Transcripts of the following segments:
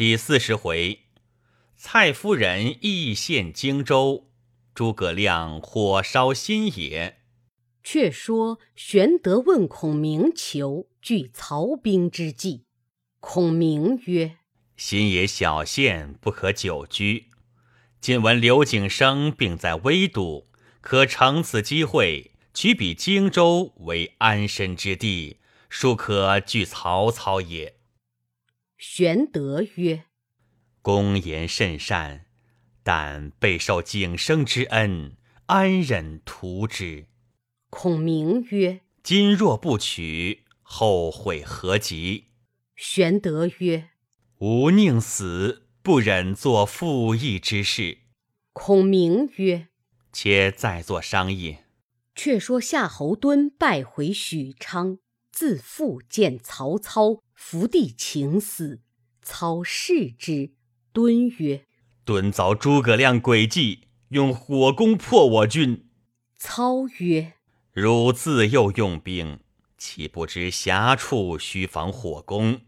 第四十回，蔡夫人义献荆州，诸葛亮火烧新野。却说玄德问孔明求拒曹兵之计，孔明曰：“新野小县，不可久居。今闻刘景升病在威都，可乘此机会，取彼荆州为安身之地，庶可拒曹操也。”玄德曰：“公言甚善，但备受景生之恩，安忍图之？”孔明曰：“今若不取，后悔何及？”玄德曰：“吾宁死，不忍做负义之事。”孔明曰：“且再作商议。”却说夏侯惇败回许昌，自负见曹操。伏地请死，操视之。敦曰：“敦凿诸葛亮诡计，用火攻破我军。”操曰：“汝自幼用兵，岂不知狭处须防火攻？”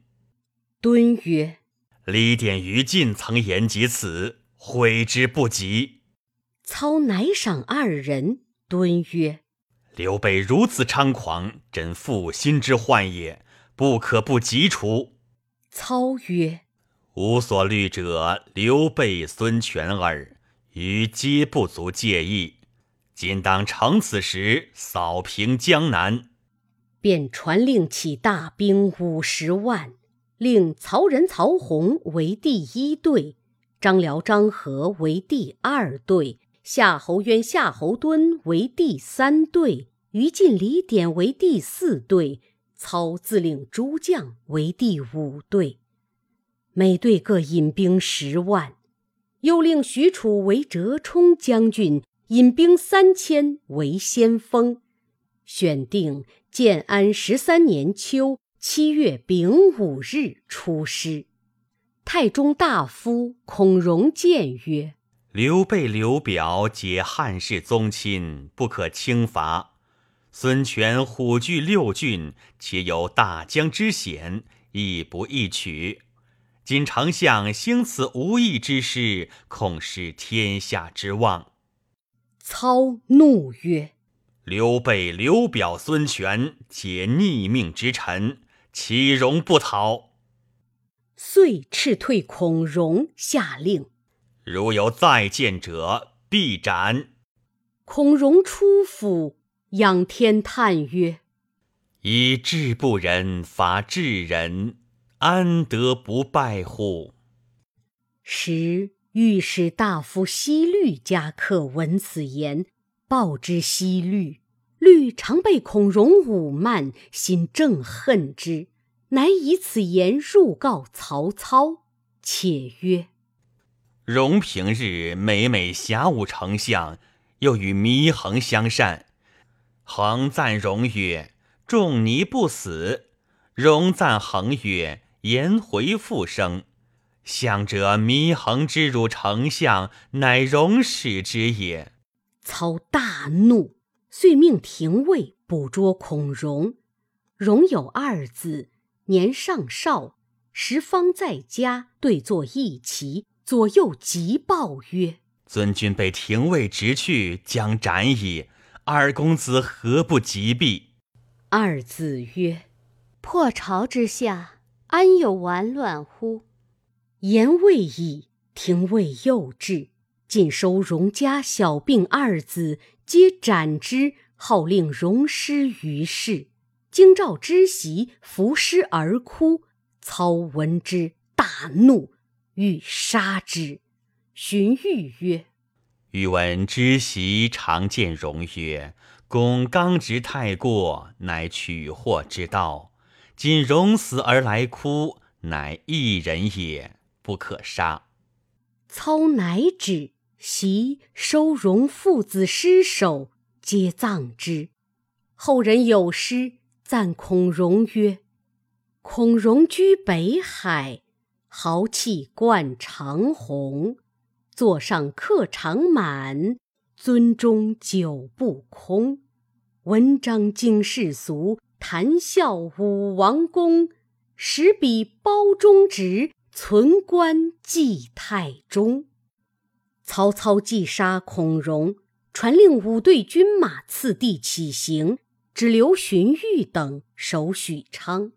敦曰：“李典于禁曾言及此，悔之不及。”操乃赏二人。敦曰：“刘备如此猖狂，真负心之患也。”不可不及除。操曰：“吾所虑者，刘备、孙权耳，余皆不足介意。今当乘此时，扫平江南。”便传令起大兵五十万，令曹仁、曹洪为第一队，张辽、张合为第二队，夏侯渊、夏侯惇为第三队，于禁、李典为第四队。操自令诸将为第五队，每队各引兵十万，又令许褚为折冲将军，引兵三千为先锋。选定建安十三年秋七月丙午日出师。太中大夫孔融谏曰：“刘备、刘表皆汉室宗亲，不可轻伐。”孙权虎踞六郡，且有大江之险，亦不易取。今丞相兴此无义之事，恐失天下之望。操怒曰：“刘备、刘表、孙权，皆逆命之臣，岂容不讨？”遂斥退孔融，下令：“如有再见者，必斩。”孔融出府。仰天叹曰：“以智不仁伐智人，安得不败乎？”时御史大夫西律家客闻此言，报之西律。律常被孔融侮慢，心正恨之，乃以此言入告曹操，且曰：“荣平日每每侠武丞相，又与祢衡相善。”恒赞荣曰：“仲尼不死。”荣赞恒曰：“颜回复生。”想者祢衡之辱丞相，乃荣使之也。操大怒，遂命廷尉捕捉孔融。融有二子，年尚少，时方在家，对坐一骑，左右急报曰：“尊君被廷尉执去，将斩矣。”二公子何不急避？二子曰：“破巢之下，安有完卵乎？”言未已，廷尉又至，尽收荣家小病二子，皆斩之，号令荣师于市。京兆之媳伏尸而哭。操闻之，大怒，欲杀之。荀彧曰：欲闻知习常见荣曰：“公刚直太过，乃取祸之道。今荣死而来哭，乃一人也，不可杀。”操乃止，袭收容父子尸首，皆葬之。后人有诗赞孔融曰：“孔融居北海，豪气贯长虹。”座上客常满，樽中酒不空。文章经世俗，谈笑武王宫。十笔包中直，存官祭太中。曹操既杀孔融，传令五队军马次第起行，只留荀彧等守许昌。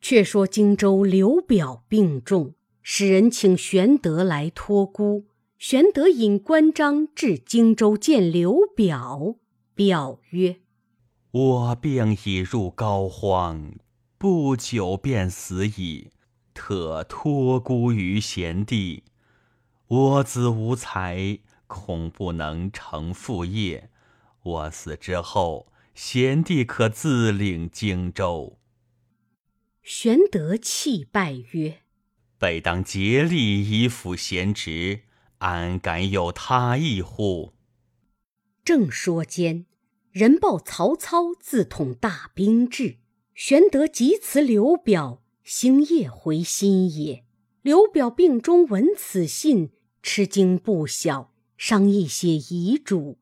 却说荆州刘表病重，使人请玄德来托孤。玄德引关张至荆州见刘表，表曰：“我病已入膏肓，不久便死矣。特托孤于贤弟。我子无才，恐不能成父业。我死之后，贤弟可自领荆州。”玄德泣拜曰：“备当竭力以辅贤侄。”安敢有他意乎？正说间，人报曹操自统大兵至，玄德急辞刘表星夜回新野。刘表病中闻此信，吃惊不小，商议写遗嘱，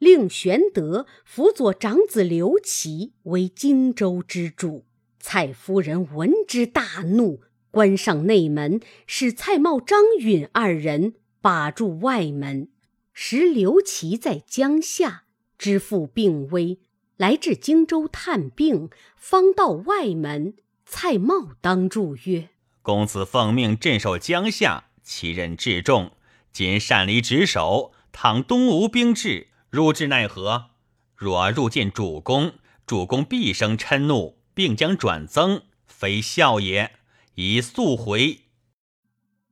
令玄德辅佐长子刘琦为荆州之主。蔡夫人闻之大怒，关上内门，使蔡瑁、张允二人。把住外门，时刘琦在江夏，知父病危，来至荆州探病，方到外门，蔡瑁当住曰：“公子奉命镇守江夏，其任至重，今擅离职守，倘东吴兵至，入至奈何？若入见主公，主公必生嗔怒，并将转增，非孝也。以速回。”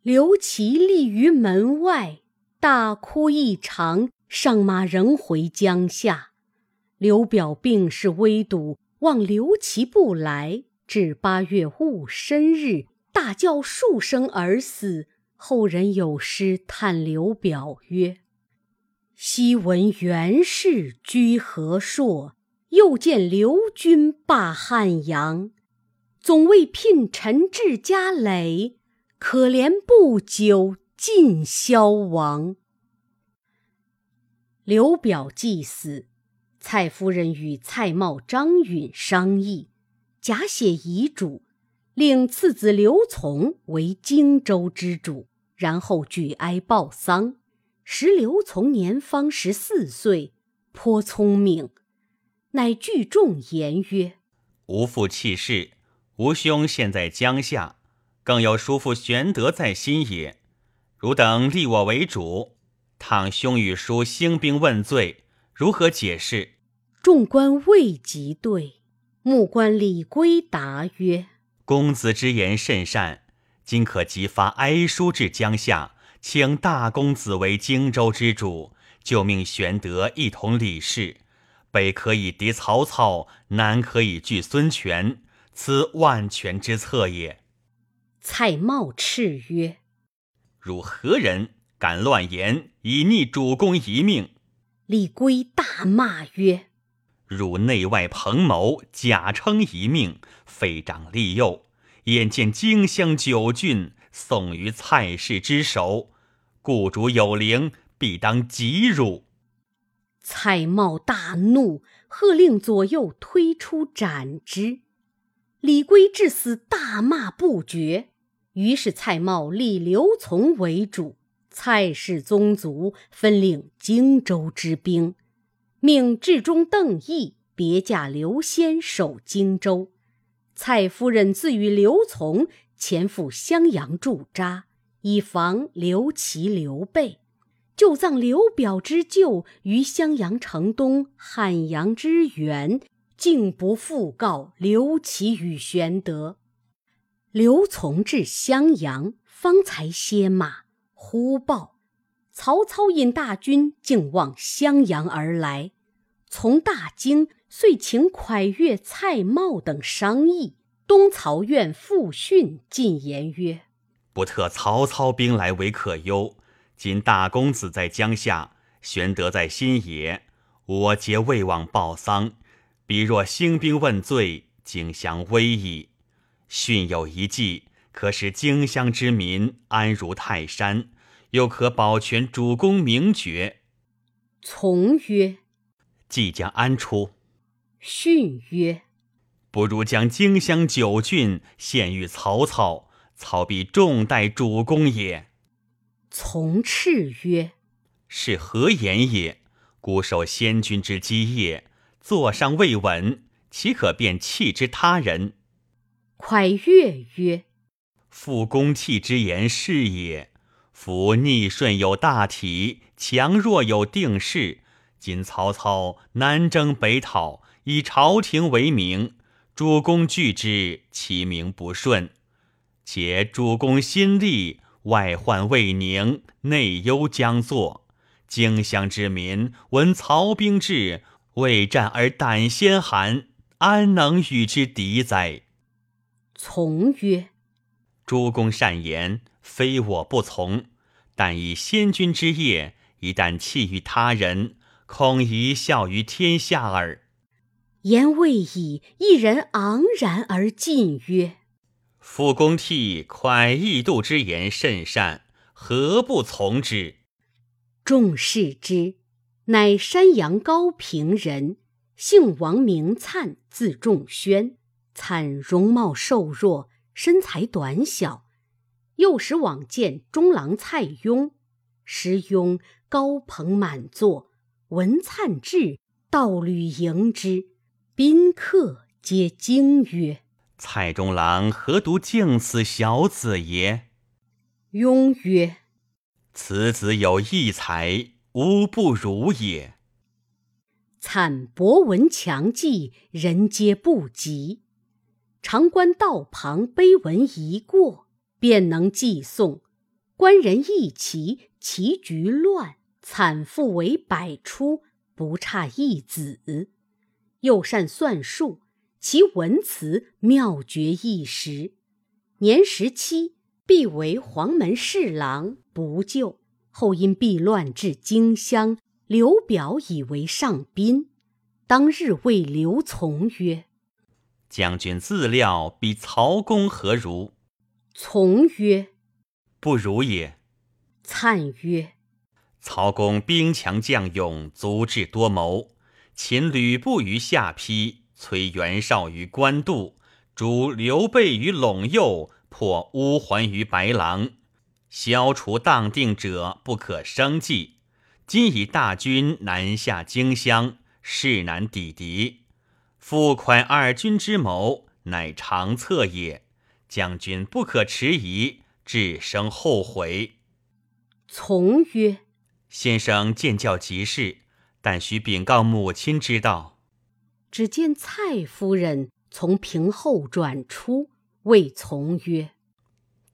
刘琦立于门外，大哭一场，上马仍回江夏。刘表病势危笃，望刘琦不来，至八月戊申日，大叫数声而死。后人有诗叹刘表曰：“昔闻袁氏居河朔，又见刘军霸汉阳。总为聘陈至家累。”可怜不久尽消亡。刘表既死，蔡夫人与蔡瑁、张允商议，假写遗嘱，令次子刘琮为荆州之主，然后举哀报丧。时刘琮年方十四岁，颇聪明，乃聚众言曰：“吾父弃世，吾兄现在江夏。”更有叔父玄德在新野，汝等立我为主。倘兄与叔兴兵问罪，如何解释？众官未及对，目官李归答曰：“公子之言甚善，今可即发哀书至江夏，请大公子为荆州之主，就命玄德一同理事。北可以敌曹操，南可以拒孙权，此万全之策也。”蔡瑁叱曰：“汝何人，敢乱言，以逆主公一命？”李圭大骂曰：“汝内外朋谋，假称一命，废长立幼。眼见荆襄九郡送于蔡氏之手，故主有灵，必当及汝。”蔡瑁大怒，喝令左右推出斩之。李圭至死大骂不绝。于是蔡瑁立刘琮为主，蔡氏宗族分领荆州之兵，命至中邓毅别驾刘先守荆州。蔡夫人自与刘琮前赴襄阳驻扎，以防刘琦、刘备。就葬刘表之柩于襄阳城东汉阳之原，竟不复告刘琦与玄德。刘琮至襄阳，方才歇马，忽报曹操引大军竟往襄阳而来。从大惊，遂请蒯越、蔡瑁等商议。东曹院傅训进言曰：“不特曹操兵来为可忧。今大公子在江夏，玄德在新野，我皆未往报丧。彼若兴兵问罪，荆襄危矣。”训有一计，可使荆襄之民安如泰山，又可保全主公名爵。从曰：“即将安出？”训曰：“不如将荆襄九郡献与曹操，操必重待主公也。从赤曰：“是何言也？孤守先君之基业，坐上未稳，岂可便弃之他人？”蒯越曰：“复公弃之言是也。夫逆顺有大体，强弱有定势。今曹操南征北讨，以朝廷为名，主公拒之，其名不顺。且主公心力。”外患未宁，内忧将作。荆襄之民闻曹兵至，未战而胆先寒，安能与之敌哉？从曰：“诸公善言，非我不从。但以先君之业，一旦弃于他人，恐贻笑于天下耳。”言未已，一人昂然而进曰。夫公替蒯异度之言甚善，何不从之？众视之，乃山阳高平人，姓王，名粲，字仲宣。粲容貌瘦弱，身材短小。幼时往见中郎蔡邕，时邕高朋满座，闻粲至，道履迎之，宾客皆惊曰。蔡中郎何独敬此小子也？邕曰：“此子有异才，无不如也。”惨博闻强记，人皆不及。常观道旁碑文一过，便能记诵。观人一齐，棋局乱，惨复为百出，不差一子。又善算术。其文辞妙绝一时，年十七，必为黄门侍郎，不就。后因避乱至荆襄，刘表以为上宾。当日谓刘琮曰：“将军自料比曹公何如？”琮曰：“不如也。”粲曰：“曹公兵强将勇，足智多谋，擒吕布于下邳。”摧袁绍于官渡，诛刘备于陇右，破乌桓于白狼，消除荡定者不可生计。今以大军南下荆襄，势难抵敌。复蒯二军之谋，乃长策也。将军不可迟疑，至生后悔。从曰：“先生见教即是，但须禀告母亲知道。”只见蔡夫人从屏后转出，谓从曰：“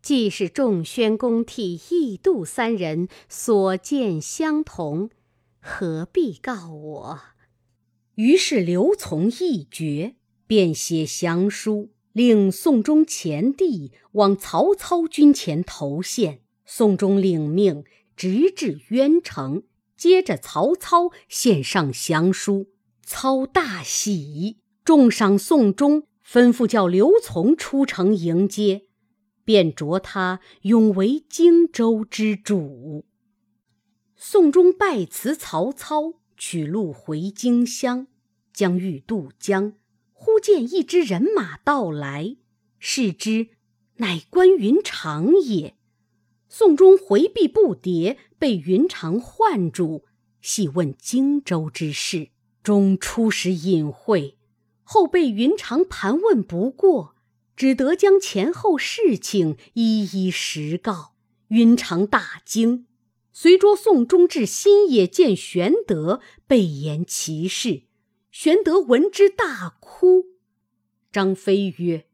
既是仲宣公替异度三人所见相同，何必告我？”于是刘从一决，便写降书，令宋忠前递往曹操军前投献。宋忠领命，直至渊城，接着曹操献上降书。操大喜，重赏宋忠，吩咐叫刘琮出城迎接，便擢他永为荆州之主。宋忠拜辞曹操，取路回荆襄，将欲渡江，忽见一支人马到来，视之，乃关云长也。宋忠回避不迭，被云长唤住，细问荆州之事。终出使隐晦，后被云长盘问不过，只得将前后事情一一实告。云长大惊，随着宋忠至新野见玄德，备言其事。玄德闻之大哭。张飞曰：“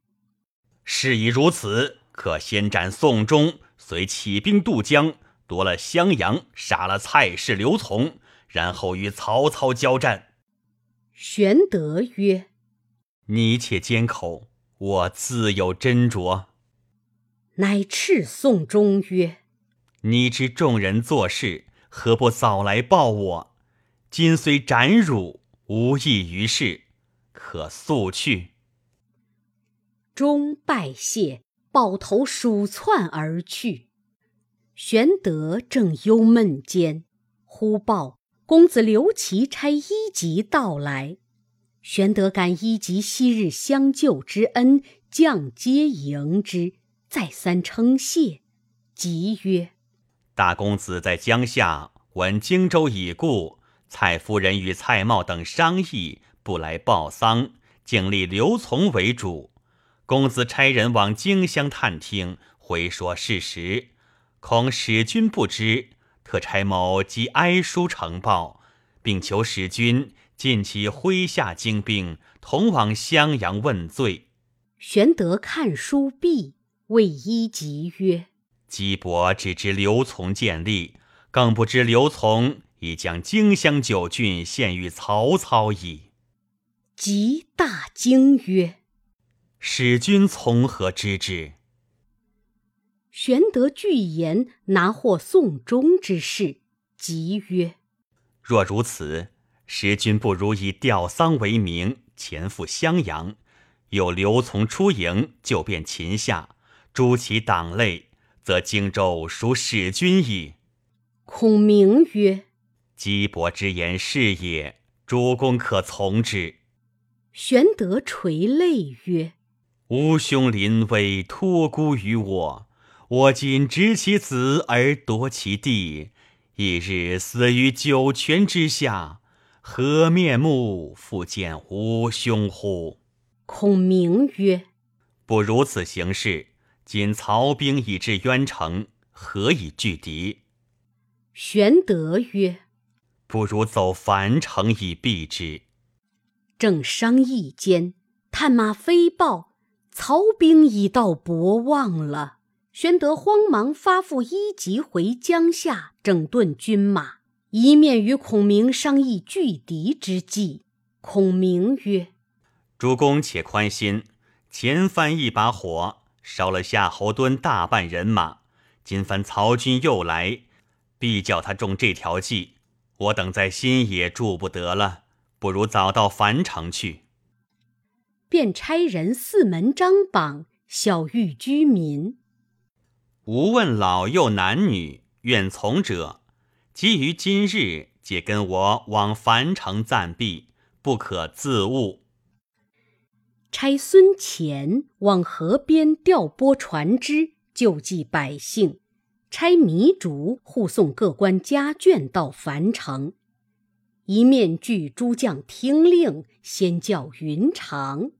事已如此，可先斩宋忠，随起兵渡江，夺了襄阳，杀了蔡氏、刘琮，然后与曹操交战。”玄德曰：“你且缄口，我自有斟酌。”乃斥宋忠曰：“你知众人做事，何不早来报我？今虽斩汝，无益于事，可速去。”忠拜谢，抱头鼠窜而去。玄德正忧闷间，忽报。公子刘琦差一级到来，玄德感一及昔日相救之恩，降阶迎之，再三称谢，即曰：“大公子在江夏闻荆州已故，蔡夫人与蔡瑁等商议，不来报丧，竟立刘琮为主。公子差人往荆襄探听，回说事实，恐使君不知，特差某即哀书呈报，并求使君尽其麾下精兵，同往襄阳问罪。”玄德看书毕。谓一吉曰：“姬伯只知刘琮建立，更不知刘琮已将荆襄九郡献于曹操矣。”即大惊曰：“使君从何知之？”玄德具言拿获宋忠之事，即曰：“若如此，使君不如以吊丧为名，前赴襄阳，有刘琮出营，就便秦下。”诛其党类，则荆州属使君矣。孔明曰：“姬伯之言是也，诸公可从之。”玄德垂泪曰：“吾兄临危托孤于我，我今执其子而夺其地，一日死于九泉之下，何面目复见吾兄乎？”孔明曰：“不如此行事。”今曹兵已至渊城，何以拒敌？玄德曰：“不如走樊城以避之。”正商议间，探马飞报，曹兵已到博望了。玄德慌忙发付一级回江夏，整顿军马，一面与孔明商议拒敌之计。孔明曰：“主公且宽心，前番一把火。”烧了夏侯惇大半人马，今番曹军又来，必叫他中这条计。我等在新野住不得了，不如早到樊城去。便差人四门张榜，小谕居民：无问老幼男女，愿从者，即于今日，皆跟我往樊城暂避，不可自误。差孙乾往河边调拨船只，救济百姓；差糜竺护送各官家眷到樊城，一面据诸将听令，先叫云长。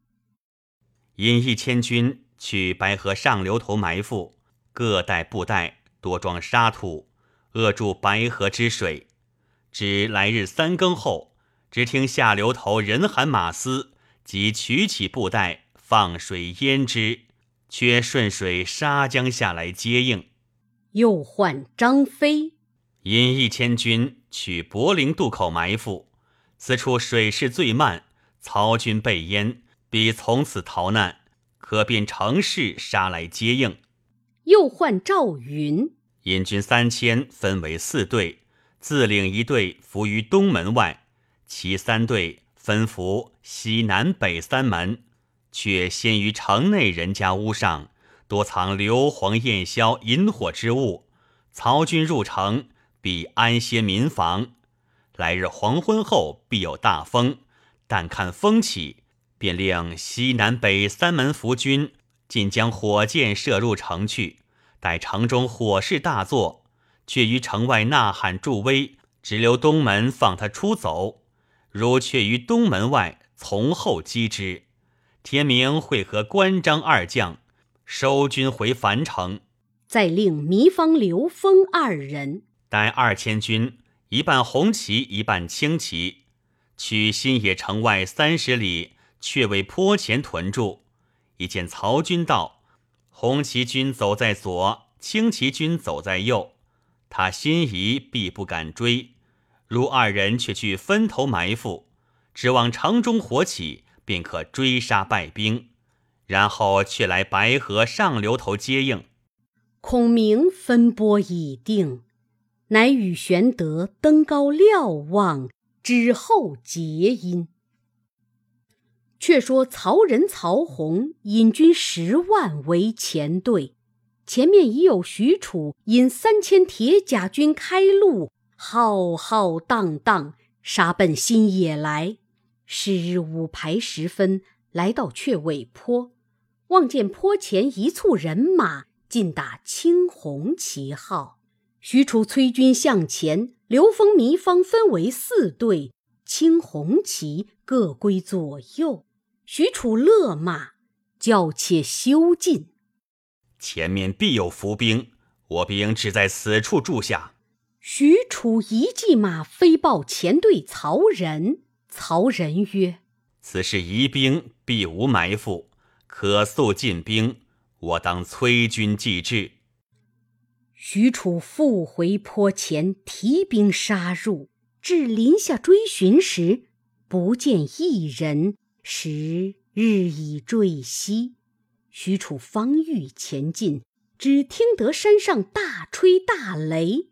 引一千军去白河上流头埋伏，各带布袋，多装沙土，扼住白河之水。至来日三更后，只听下流头人喊马嘶。即取起布袋，放水淹之，却顺水沙江下来接应。又唤张飞，引一千军取柏林渡口埋伏，此处水势最慢，曹军被淹，必从此逃难，可便乘势杀来接应。又唤赵云，引军三千，分为四队，自领一队伏于东门外，其三队。分伏西南北三门，却先于城内人家屋上，多藏硫磺、焰硝、引火之物。曹军入城，必安歇民房。来日黄昏后，必有大风。但看风起，便令西南北三门伏军尽将火箭射入城去。待城中火势大作，却于城外呐喊助威，直留东门放他出走。如却于东门外从后击之，天明会合关张二将，收军回樊城。再令糜芳、刘封二人带二千军，一半红旗，一半青旗，取新野城外三十里却为坡前屯住。一见曹军到，红旗军走在左，青旗军走在右，他心疑必不敢追。如二人却去分头埋伏，指望城中火起，便可追杀败兵，然后却来白河上流头接应。孔明分拨已定，乃与玄德登高瞭望，之后结因。却说曹仁、曹洪引军十万为前队，前面已有许褚引三千铁甲军开路。浩浩荡荡杀奔新野来，是日午牌时分，来到雀尾坡，望见坡前一簇人马，尽打青红旗号。许褚催军向前，刘封、糜芳分为四队，青红旗各归左右。许褚勒马，叫且休进。前面必有伏兵，我兵只在此处住下。许褚一骑马飞报前队曹仁。曹仁曰：“此事疑兵，必无埋伏，可速进兵。我当催军继至。”许褚复回坡前，提兵杀入。至林下追寻时，不见一人，时日已坠西。许褚方欲前进，只听得山上大吹大擂。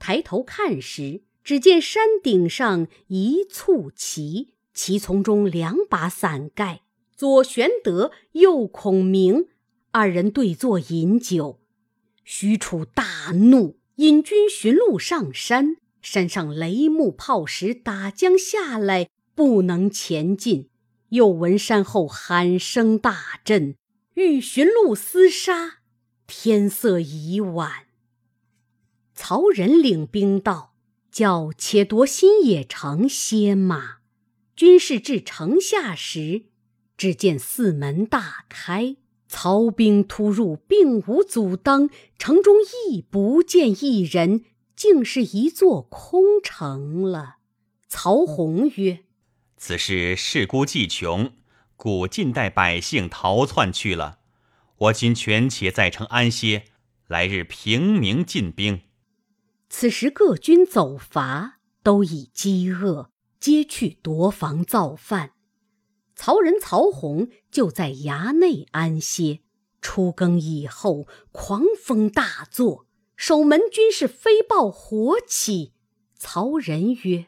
抬头看时，只见山顶上一簇旗，旗丛中两把伞盖，左玄德，右孔明，二人对坐饮酒。许褚大怒，引军寻路上山。山上雷木炮石打将下来，不能前进。又闻山后喊声大震，欲寻路厮杀。天色已晚。曹仁领兵到，叫且夺新野城歇马。军士至城下时，只见四门大开。曹兵突入，并无阻挡，城中亦不见一人，竟是一座空城了。曹洪曰：“此事事孤计穷，故近代百姓逃窜去了。我今权且在城安歇，来日平明进兵。”此时各军走伐，都已饥饿，皆去夺房造饭。曹仁、曹洪就在衙内安歇。初更以后，狂风大作，守门军士飞报火起。曹仁曰：“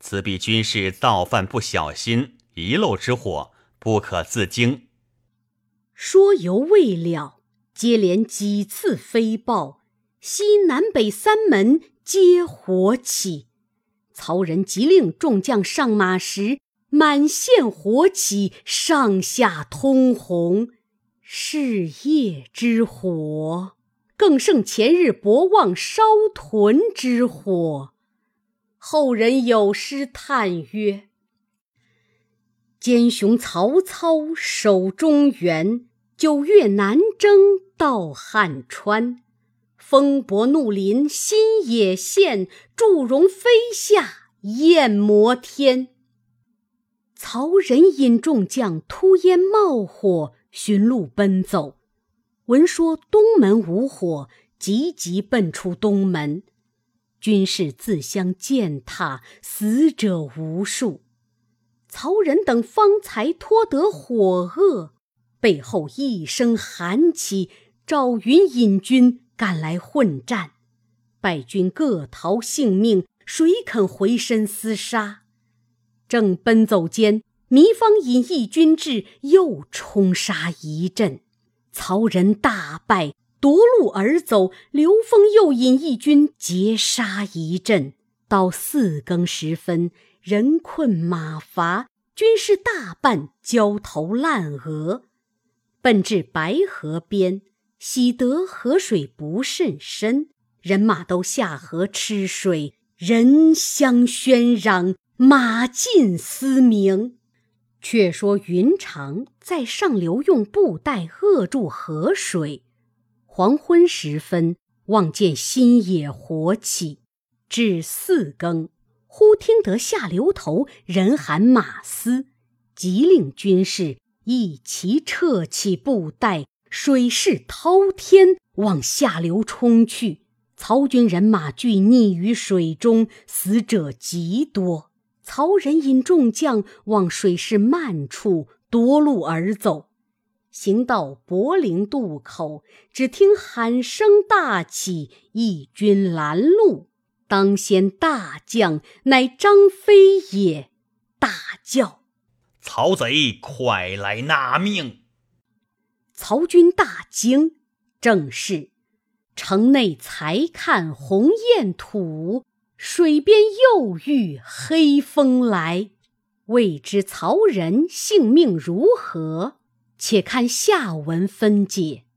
此必军士造饭不小心，遗漏之火，不可自惊。”说犹未了，接连几次飞报，西南北三门皆火起。曹仁急令众将上马时。满线火起，上下通红，是夜之火，更胜前日博望烧屯之火。后人有诗叹曰：“奸雄曹操守中原，九月南征到汉川。风伯怒临新野县，祝融飞下焰摩天。”曹仁引众将突烟冒火，寻路奔走。闻说东门无火，急急奔出东门。军士自相践踏，死者无数。曹仁等方才脱得火遏，背后一声喊起，赵云引军赶来混战，败军各逃性命，谁肯回身厮杀？正奔走间，糜芳引一军至，又冲杀一阵，曹仁大败，夺路而走。刘封又引一军截杀一阵，到四更时分，人困马乏，军士大半焦头烂额，奔至白河边，喜得河水不甚深，人马都下河吃水，人相喧嚷。马尽嘶鸣。却说云长在上流用布袋扼住河水。黄昏时分，望见新野火起，至四更，忽听得下流头人喊马嘶，即令军士一齐撤起布袋，水势滔天，往下流冲去。曹军人马俱溺于水中，死者极多。曹仁引众将往水势漫处夺路而走，行到柏林渡口，只听喊声大起，义军拦路。当先大将乃张飞也，大叫：“曹贼，快来纳命！”曹军大惊，正是城内才看红艳土。水边又遇黑风来，未知曹仁性命如何？且看下文分解。